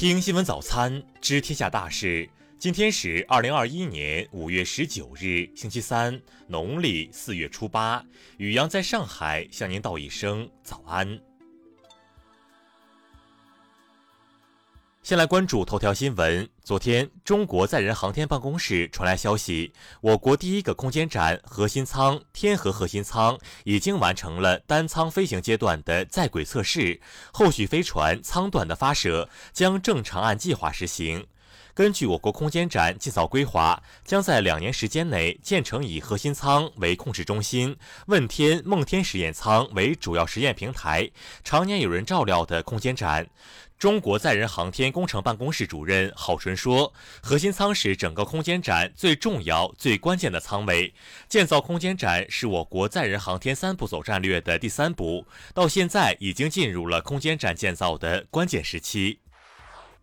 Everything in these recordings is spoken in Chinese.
听新闻早餐，知天下大事。今天是二零二一年五月十九日，星期三，农历四月初八。雨阳在上海向您道一声早安。先来关注头条新闻。昨天，中国载人航天办公室传来消息，我国第一个空间站核心舱天河核心舱已经完成了单舱飞行阶段的在轨测试，后续飞船舱段的发射将正常按计划实行。根据我国空间站尽早规划，将在两年时间内建成以核心舱为控制中心、问天、梦天实验舱为主要实验平台、常年有人照料的空间站。中国载人航天工程办公室主任郝纯说：“核心舱是整个空间站最重要、最关键的舱位。建造空间站是我国载人航天三步走战略的第三步，到现在已经进入了空间站建造的关键时期。”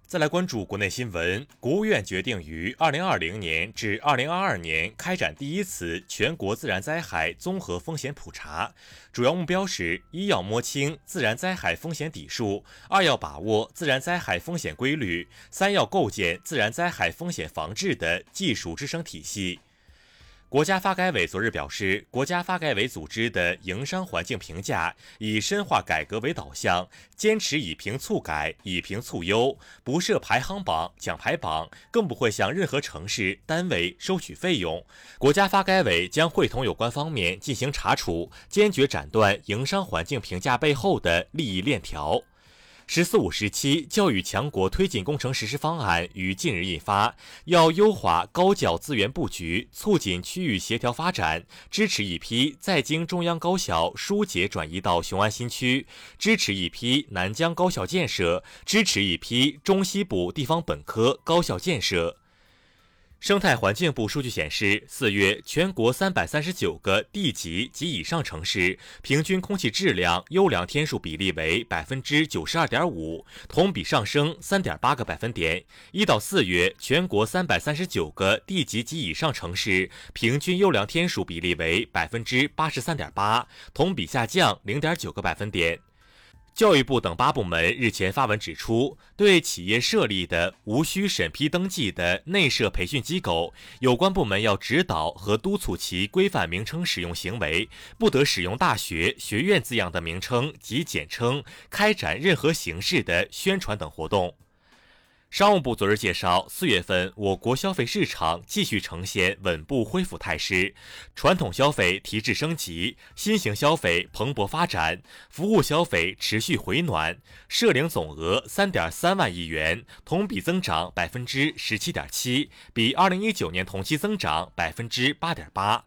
再来关注国内新闻，国务院决定于二零二零年至二零二二年开展第一次全国自然灾害综合风险普查，主要目标是：一要摸清自然灾害风险底数；二要把握自然灾害风险规律；三要构建自然灾害风险防治的技术支撑体系。国家发改委昨日表示，国家发改委组织的营商环境评价以深化改革为导向，坚持以评促改、以评促优，不设排行榜、奖牌榜，更不会向任何城市单位收取费用。国家发改委将会同有关方面进行查处，坚决斩断营商环境评价背后的利益链条。“十四五”时期教育强国推进工程实施方案于近日印发，要优化高教资源布局，促进区域协调发展，支持一批在京中央高校疏解转移到雄安新区，支持一批南疆高校建设，支持一批中西部地方本科高校建设。生态环境部数据显示，四月全国三百三十九个地级及以上城市平均空气质量优良天数比例为百分之九十二点五，同比上升三点八个百分点。一到四月，全国三百三十九个地级及以上城市平均优良天数比例为百分之八十三点八，同比下降零点九个百分点。教育部等八部门日前发文指出，对企业设立的无需审批登记的内设培训机构，有关部门要指导和督促其规范名称使用行为，不得使用“大学”“学院”字样的名称及简称开展任何形式的宣传等活动。商务部昨日介绍，四月份我国消费市场继续呈现稳步恢复态势，传统消费提质升级，新型消费蓬勃发展，服务消费持续回暖，涉零总额三点三万亿元，同比增长百分之十七点七，比二零一九年同期增长百分之八点八。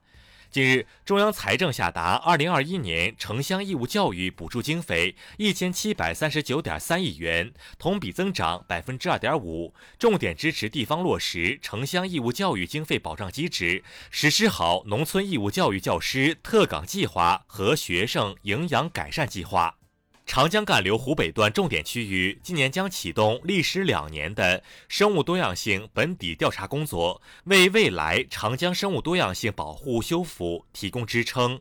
近日，中央财政下达二零二一年城乡义务教育补助经费一千七百三十九点三亿元，同比增长百分之二点五，重点支持地方落实城乡义务教育经费保障机制，实施好农村义务教育教师特岗计划和学生营养改善计划。长江干流湖北段重点区域今年将启动历时两年的生物多样性本底调查工作，为未来长江生物多样性保护修复提供支撑。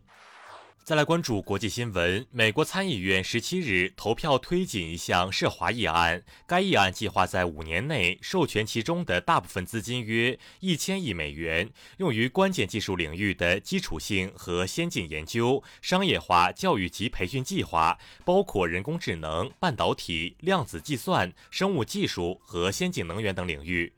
再来关注国际新闻。美国参议院十七日投票推进一项涉华议案，该议案计划在五年内授权其中的大部分资金约一千亿美元，用于关键技术领域的基础性和先进研究、商业化教育及培训计划，包括人工智能、半导体、量子计算、生物技术和先进能源等领域。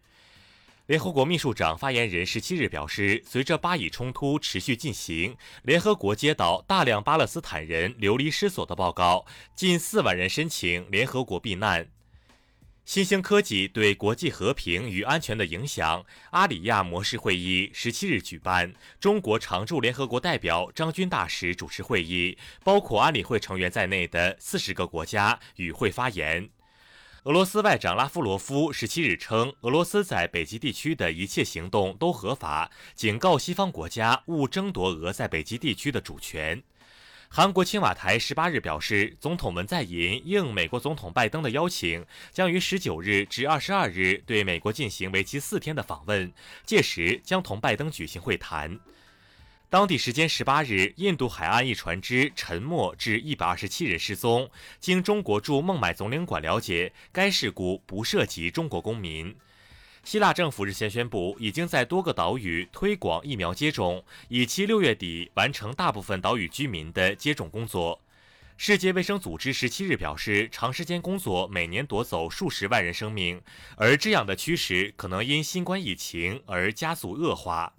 联合国秘书长发言人十七日表示，随着巴以冲突持续进行，联合国接到大量巴勒斯坦人流离失所的报告，近四万人申请联合国避难。新兴科技对国际和平与安全的影响。阿里亚模式会议十七日举办，中国常驻联合国代表张军大使主持会议，包括安理会成员在内的四十个国家与会发言。俄罗斯外长拉夫罗夫十七日称，俄罗斯在北极地区的一切行动都合法，警告西方国家勿争夺俄在北极地区的主权。韩国青瓦台十八日表示，总统文在寅应美国总统拜登的邀请，将于十九日至二十二日对美国进行为期四天的访问，届时将同拜登举行会谈。当地时间十八日，印度海岸一船只沉没，致一百二十七人失踪。经中国驻孟买总领馆了解，该事故不涉及中国公民。希腊政府日前宣布，已经在多个岛屿推广疫苗接种，以期六月底完成大部分岛屿居民的接种工作。世界卫生组织十七日表示，长时间工作每年夺走数十万人生命，而这样的趋势可能因新冠疫情而加速恶化。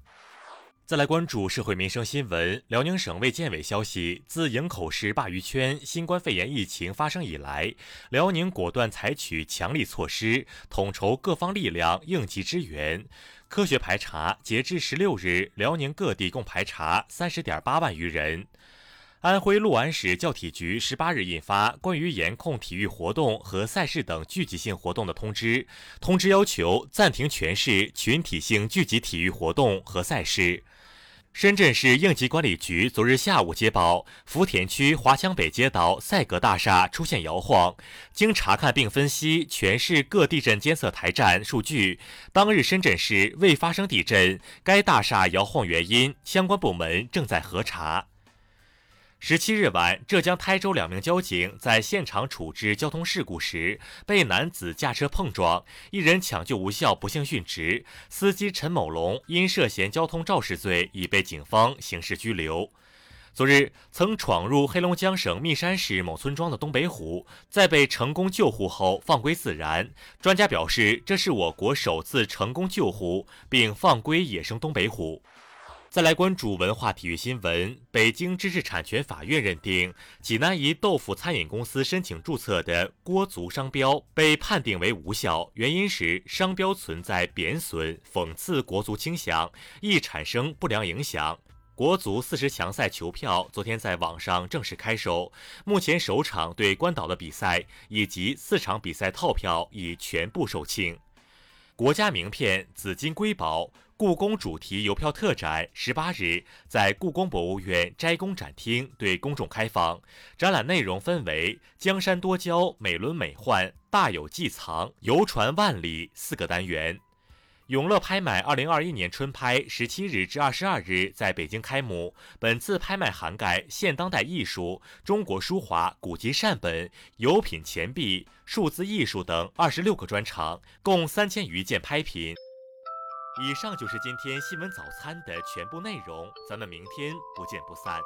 再来关注社会民生新闻。辽宁省卫健委消息，自营口市鲅鱼圈新冠肺炎疫情发生以来，辽宁果断采取强力措施，统筹各方力量应急支援，科学排查。截至十六日，辽宁各地共排查三十点八万余人。安徽六安市教体局十八日印发关于严控体育活动和赛事等聚集性活动的通知，通知要求暂停全市群体性聚集体育活动和赛事。深圳市应急管理局昨日下午接报，福田区华强北街道赛格大厦出现摇晃。经查看并分析全市各地震监测台站数据，当日深圳市未发生地震。该大厦摇晃原因，相关部门正在核查。十七日晚，浙江台州两名交警在现场处置交通事故时，被男子驾车碰撞，一人抢救无效，不幸殉职。司机陈某龙因涉嫌交通肇事罪，已被警方刑事拘留。昨日，曾闯入黑龙江省密山市某村庄的东北虎，在被成功救护后放归自然。专家表示，这是我国首次成功救护并放归野生东北虎。再来关注文化体育新闻。北京知识产权法院认定，济南一豆腐餐饮公司申请注册的锅足商标被判定为无效，原因是商标存在贬损、讽刺国足倾向，易产生不良影响。国足四十强赛球票昨天在网上正式开售，目前首场对关岛的比赛以及四场比赛套票已全部售罄。国家名片紫金瑰宝。故宫主题邮票特展十八日在故宫博物院斋宫展厅对公众开放。展览内容分为“江山多娇，美轮美奂，大有寄藏，游船万里”四个单元。永乐拍卖二零二一年春拍十七日至二十二日在北京开幕。本次拍卖涵盖现当代艺术、中国书画、古籍善本、有品钱币、数字艺术等二十六个专场，共三千余件拍品。以上就是今天新闻早餐的全部内容，咱们明天不见不散。